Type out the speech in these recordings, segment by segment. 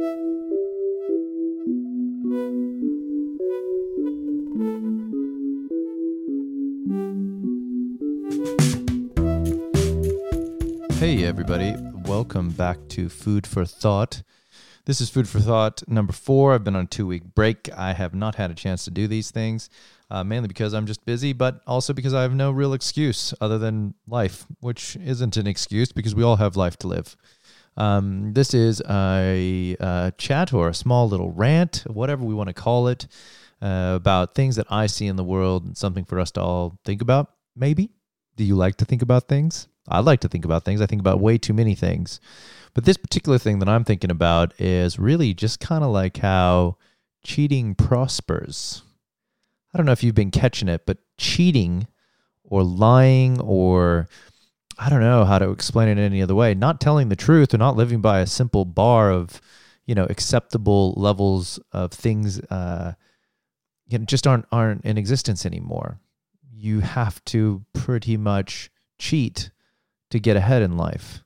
Hey, everybody. Welcome back to Food for Thought. This is Food for Thought number four. I've been on a two week break. I have not had a chance to do these things, uh, mainly because I'm just busy, but also because I have no real excuse other than life, which isn't an excuse because we all have life to live. Um, this is a, a, chat or a small little rant, whatever we want to call it, uh, about things that I see in the world and something for us to all think about, maybe. Do you like to think about things? I like to think about things. I think about way too many things. But this particular thing that I'm thinking about is really just kind of like how cheating prospers. I don't know if you've been catching it, but cheating or lying or I don't know how to explain it any other way, not telling the truth or not living by a simple bar of, you know, acceptable levels of things uh, you know, just aren't aren't in existence anymore. You have to pretty much cheat to get ahead in life.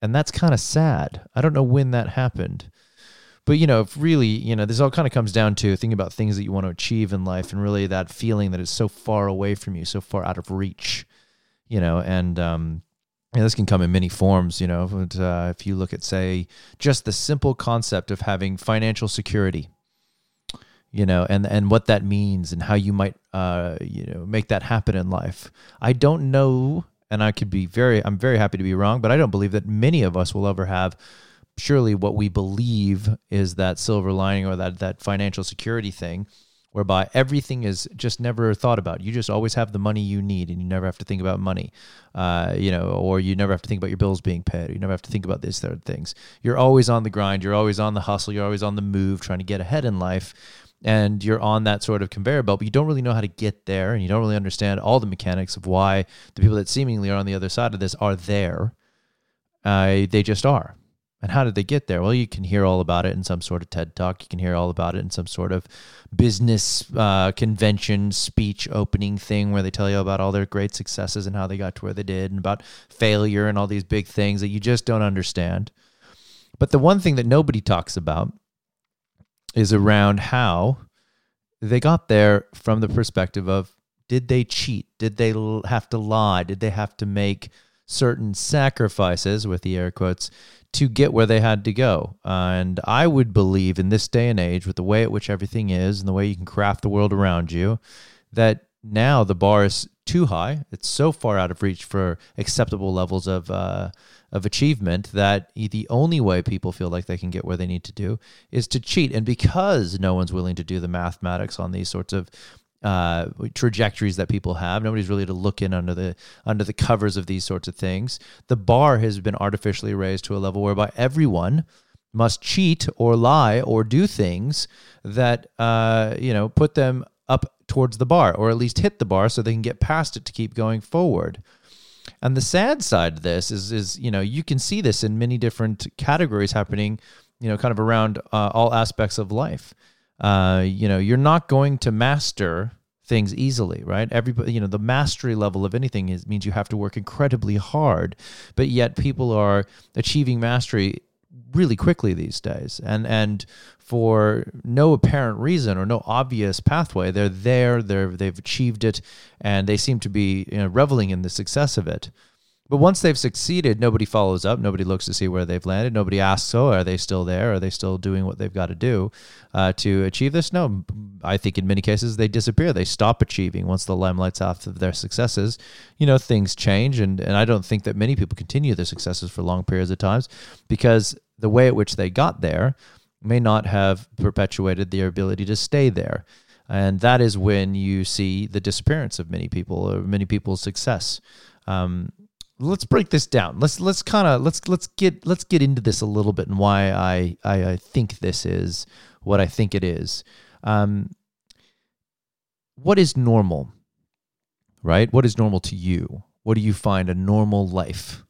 And that's kind of sad. I don't know when that happened. But, you know, if really, you know, this all kind of comes down to thinking about things that you want to achieve in life and really that feeling that it's so far away from you, so far out of reach, you know, and, um, and this can come in many forms, you know. But, uh, if you look at, say, just the simple concept of having financial security, you know, and and what that means and how you might, uh, you know, make that happen in life. I don't know and I could be very, I'm very happy to be wrong, but I don't believe that many of us will ever have. Surely, what we believe is that silver lining or that that financial security thing, whereby everything is just never thought about. You just always have the money you need, and you never have to think about money, uh, you know, or you never have to think about your bills being paid. Or you never have to think about these third things. You're always on the grind. You're always on the hustle. You're always on the move, trying to get ahead in life and you're on that sort of conveyor belt, but you don't really know how to get there, and you don't really understand all the mechanics of why the people that seemingly are on the other side of this are there. Uh, they just are. And how did they get there? Well, you can hear all about it in some sort of TED talk. You can hear all about it in some sort of business uh, convention speech opening thing where they tell you about all their great successes and how they got to where they did and about failure and all these big things that you just don't understand. But the one thing that nobody talks about is around how they got there from the perspective of did they cheat? Did they have to lie? Did they have to make certain sacrifices, with the air quotes, to get where they had to go? Uh, and I would believe in this day and age, with the way at which everything is and the way you can craft the world around you, that now the bar is too high. It's so far out of reach for acceptable levels of uh, of achievement that the only way people feel like they can get where they need to do is to cheat. And because no one's willing to do the mathematics on these sorts of uh, trajectories that people have. Nobody's really to look in under the under the covers of these sorts of things. The bar has been artificially raised to a level whereby everyone must cheat or lie or do things that uh, you know put them up towards the bar or at least hit the bar so they can get past it to keep going forward. And the sad side of this is, is you know, you can see this in many different categories happening, you know, kind of around uh, all aspects of life. Uh, you know, you're not going to master things easily, right? Everybody, you know, the mastery level of anything is, means you have to work incredibly hard, but yet people are achieving mastery really quickly these days. And and for no apparent reason or no obvious pathway. They're there, they're, they've achieved it, and they seem to be you know, reveling in the success of it. But once they've succeeded, nobody follows up. Nobody looks to see where they've landed. Nobody asks, "Oh, are they still there? Are they still doing what they've got to do uh, to achieve this?" No, I think in many cases they disappear. They stop achieving once the limelight's off of their successes. You know, things change, and and I don't think that many people continue their successes for long periods of times because the way at which they got there may not have perpetuated their ability to stay there. And that is when you see the disappearance of many people or many people's success. Um, let's break this down. Let's let's kind of let's let's get let's get into this a little bit and why I I, I think this is what I think it is. Um, what is normal? Right? What is normal to you? What do you find a normal life?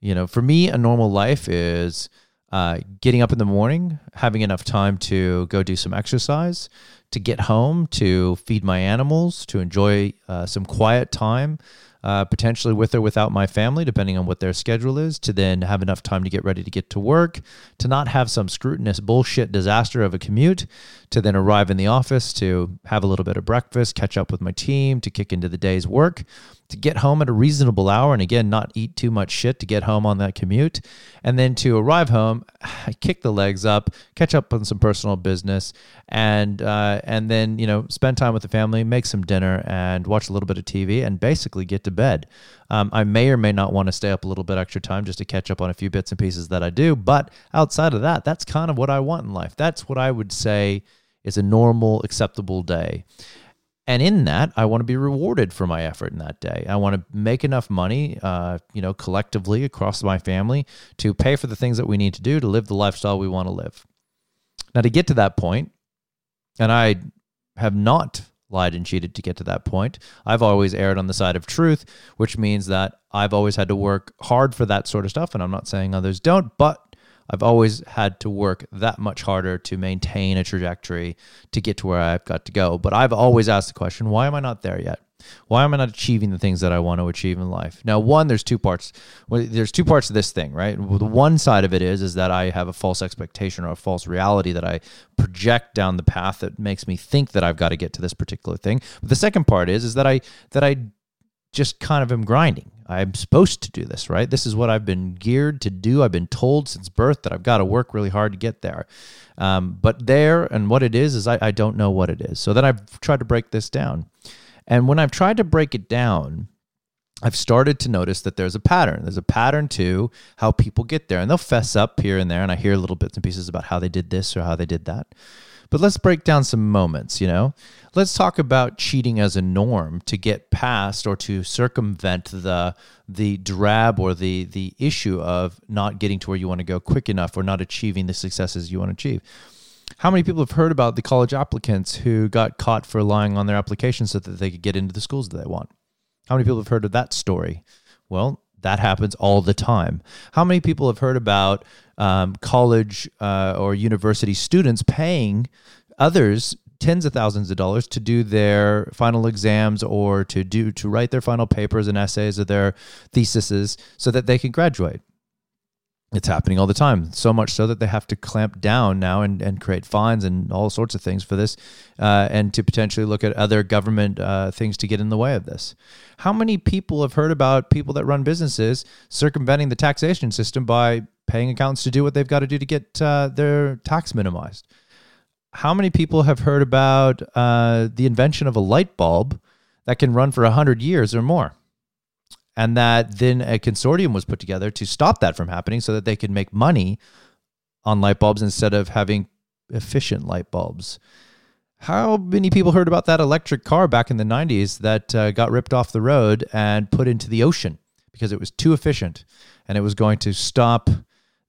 You know, for me, a normal life is uh, getting up in the morning, having enough time to go do some exercise, to get home, to feed my animals, to enjoy uh, some quiet time, uh, potentially with or without my family, depending on what their schedule is, to then have enough time to get ready to get to work, to not have some scrutinous bullshit disaster of a commute, to then arrive in the office, to have a little bit of breakfast, catch up with my team, to kick into the day's work to get home at a reasonable hour and again not eat too much shit to get home on that commute. And then to arrive home kick the legs up catch up on some personal business and uh, and then you know spend time with the family make some dinner and watch a little bit of tv and basically get to bed. Um, i may or may not want to stay up a little bit extra time just to catch up on a few bits and pieces that i do but outside of that that's kind of what i want in life. That's what i would say is a normal acceptable day and in that i want to be rewarded for my effort in that day. I want to make enough money uh, you know collectively across my family to pay for the things that we need to do to live the lifestyle we want to live. Now to get to that point and i have not lied and cheated to get to that point i've always erred on the side of truth which means that i've always had to work hard for that sort of stuff and i'm not saying others don't but I've always had to work that much harder to maintain a trajectory to get to where I've got to go. But I've always asked the question, why am I not there yet? Why am I not achieving the things that I want to achieve in life? Now, one, there's two parts. There's two parts of this thing, right? The one side of it is is that I have a false expectation or a false reality that I project down the path that makes me think that I've got to get to this particular thing. But the second part is is that I that I just kind of am grinding. I'm supposed to do this, right? This is what I've been geared to do. I've been told since birth that I've got to work really hard to get there. Um, but there and what it is, is I, I don't know what it is. So then I've tried to break this down. And when I've tried to break it down, I've started to notice that there's a pattern. There's a pattern to how people get there. And they'll fess up here and there. And I hear little bits and pieces about how they did this or how they did that. But let's break down some moments, you know? Let's talk about cheating as a norm to get past or to circumvent the the drab or the the issue of not getting to where you want to go quick enough or not achieving the successes you want to achieve. How many people have heard about the college applicants who got caught for lying on their application so that they could get into the schools that they want? How many people have heard of that story? Well, that happens all the time. How many people have heard about um, college uh, or university students paying others tens of thousands of dollars to do their final exams or to do to write their final papers and essays or their theses so that they can graduate it's happening all the time. So much so that they have to clamp down now and, and create fines and all sorts of things for this uh, and to potentially look at other government uh, things to get in the way of this. How many people have heard about people that run businesses circumventing the taxation system by paying accountants to do what they've got to do to get uh, their tax minimized? How many people have heard about uh, the invention of a light bulb that can run for 100 years or more and that then a consortium was put together to stop that from happening so that they could make money on light bulbs instead of having efficient light bulbs. How many people heard about that electric car back in the 90s that uh, got ripped off the road and put into the ocean because it was too efficient and it was going to stop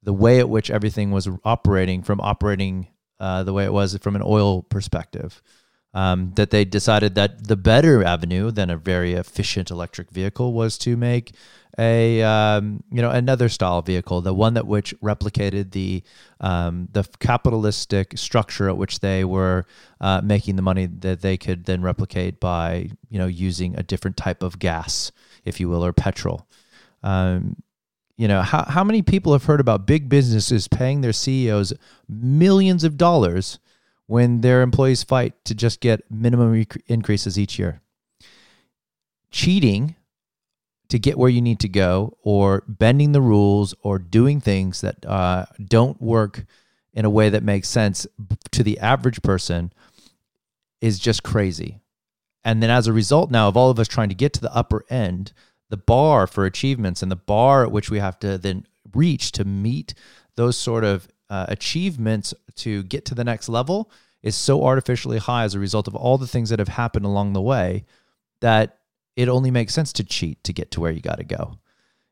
the way at which everything was operating from operating uh, the way it was from an oil perspective? Um, that they decided that the better avenue than a very efficient electric vehicle was to make a um, you know another style vehicle, the one that which replicated the um, the capitalistic structure at which they were uh, making the money that they could then replicate by you know using a different type of gas, if you will, or petrol. Um, you know how how many people have heard about big businesses paying their CEOs millions of dollars when their employees fight to just get minimum rec- increases each year. Cheating to get where you need to go, or bending the rules, or doing things that uh, don't work in a way that makes sense to the average person is just crazy. And then as a result now of all of us trying to get to the upper end, the bar for achievements and the bar at which we have to then reach to meet those sort of uh, achievements to get to the next level is so artificially high as a result of all the things that have happened along the way that it only makes sense to cheat to get to where you got to go.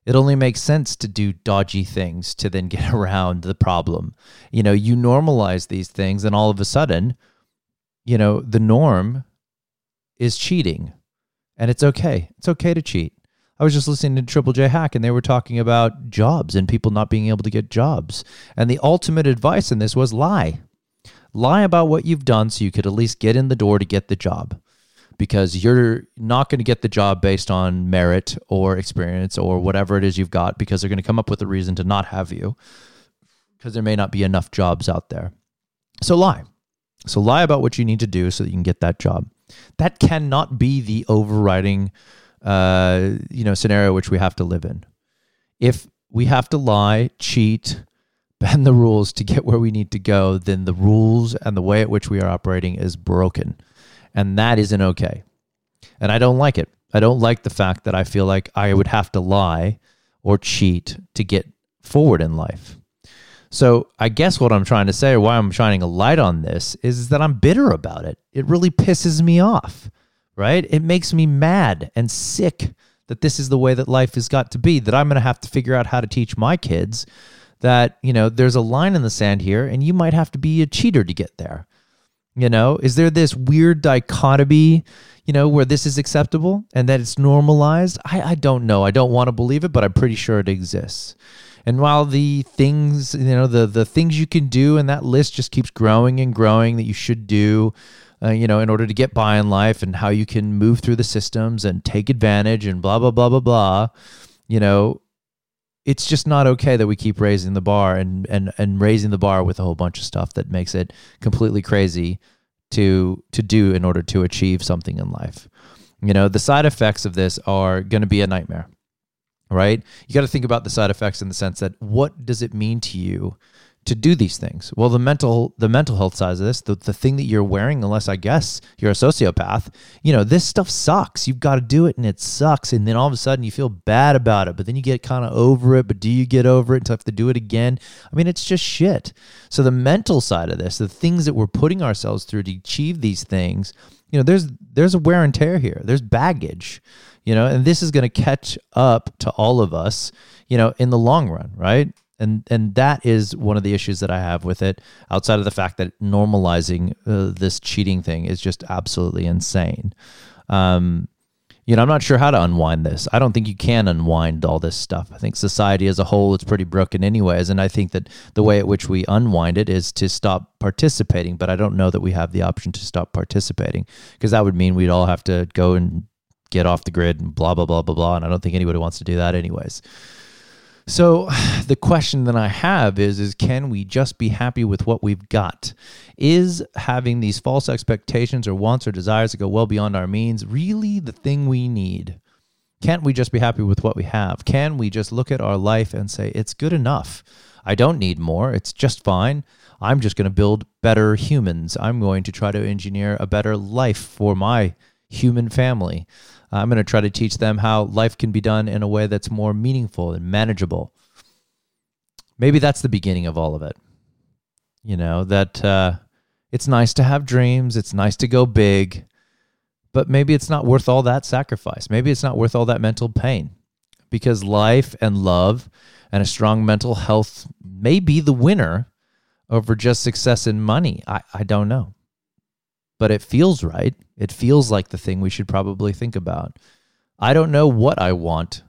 It only makes sense to do dodgy things to then get around the problem. You know, you normalize these things, and all of a sudden, you know, the norm is cheating. And it's okay. It's okay to cheat. I was just listening to Triple J Hack and they were talking about jobs and people not being able to get jobs. And the ultimate advice in this was lie. Lie about what you've done so you could at least get in the door to get the job. because you're not going to get the job based on merit or experience or whatever it is you've got because they're going to come up with a reason to not have you because there may not be enough jobs out there. So lie. So lie about what you need to do so that you can get that job. That cannot be the overriding uh, you know scenario which we have to live in. If we have to lie, cheat, bend the rules to get where we need to go, then the rules and the way at which we are operating is broken. And that isn't okay. And I don't like it. I don't like the fact that I feel like I would have to lie or cheat to get forward in life. So I guess what I'm trying to say, or why I'm shining a light on this, is that I'm bitter about it. It really pisses me off, right? It makes me mad and sick that this is the way that life has got to be, that I'm going to have to figure out how to teach my kids that, you know, there's a line in the sand here and you might have to be a cheater to get there. You know, is there this weird dichotomy, you know, where this is acceptable and that it's normalized? I, I don't know. I don't want to believe it, but I'm pretty sure it exists. And while the things, you know, the the things you can do and that list just keeps growing and growing that you should do, uh, you know, in order to get by in life and how you can move through the systems and take advantage and blah blah blah blah blah, you know, it's just not okay that we keep raising the bar and and and raising the bar with a whole bunch of stuff that makes it completely crazy to to do in order to achieve something in life. You know, the side effects of this are going to be a nightmare. Right? You got to think about the side effects in the sense that what does it mean to you to do these things. Well, the mental the mental health side of this, the, the thing that you're wearing, unless I guess you're a sociopath, you know, this stuff sucks. You've got to do it and it sucks. And then all of a sudden you feel bad about it, but then you get kind of over it. But do you get over it you have to do it again? I mean, it's just shit. So the mental side of this, the things that we're putting ourselves through to achieve these things, you know, there's there's a wear and tear here. There's baggage, you know, and this is going to catch up to all of us, you know, in the long run, right? And and that is one of the issues that I have with it. Outside of the fact that normalizing uh, this cheating thing is just absolutely insane. Um, you know, I'm not sure how to unwind this. I don't think you can unwind all this stuff. I think society as a whole is pretty broken, anyways. And I think that the way at which we unwind it is to stop participating. But I don't know that we have the option to stop participating because that would mean we'd all have to go and get off the grid and blah blah blah blah blah. And I don't think anybody wants to do that, anyways. So the question that I have is is can we just be happy with what we've got? Is having these false expectations or wants or desires that go well beyond our means really the thing we need? Can't we just be happy with what we have? Can we just look at our life and say it's good enough? I don't need more. It's just fine. I'm just going to build better humans. I'm going to try to engineer a better life for my human family. I'm going to try to teach them how life can be done in a way that's more meaningful and manageable. Maybe that's the beginning of all of it. You know, that uh, it's nice to have dreams, it's nice to go big, but maybe it's not worth all that sacrifice. Maybe it's not worth all that mental pain because life and love and a strong mental health may be the winner over just success and money. I, I don't know but it feels right. It feels like the thing we should probably think about. I don't know what I want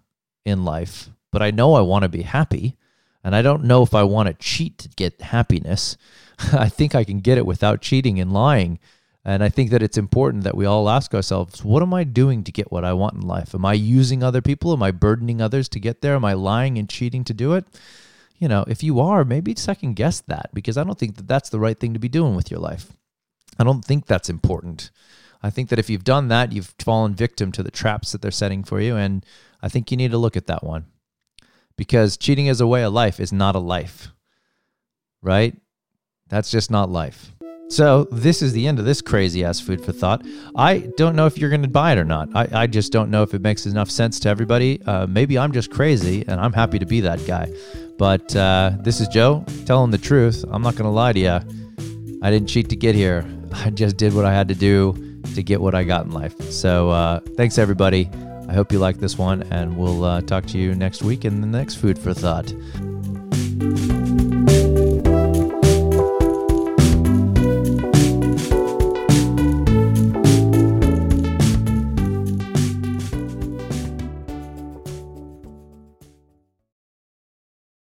in life, but I know I want to be happy. And I don't know if I want to cheat to get happiness. I think I can get it without cheating and lying. And I think that it's important that we all ask ourselves, what am I doing to get what I want in life? Am I using other people? Am I burdening others to get there? Am I lying and cheating to do it? You know, if you are, maybe second guess that because I don't think that that's the right thing to be doing with your life. I don't think that's important. I think that if you've done that, you've fallen victim to the traps that they're setting for you. And I think you need to look at that one because cheating as a way of life is not a life, right? That's just not life. So, this is the end of this crazy ass food for thought. I don't know if you're going to buy it or not. I, I just don't know if it makes enough sense to everybody. Uh, maybe I'm just crazy and I'm happy to be that guy. But uh, this is Joe telling the truth. I'm not going to lie to you. I didn't cheat to get here. I just did what I had to do to get what I got in life. So uh, thanks, everybody. I hope you like this one, and we'll uh, talk to you next week in the next Food for Thought.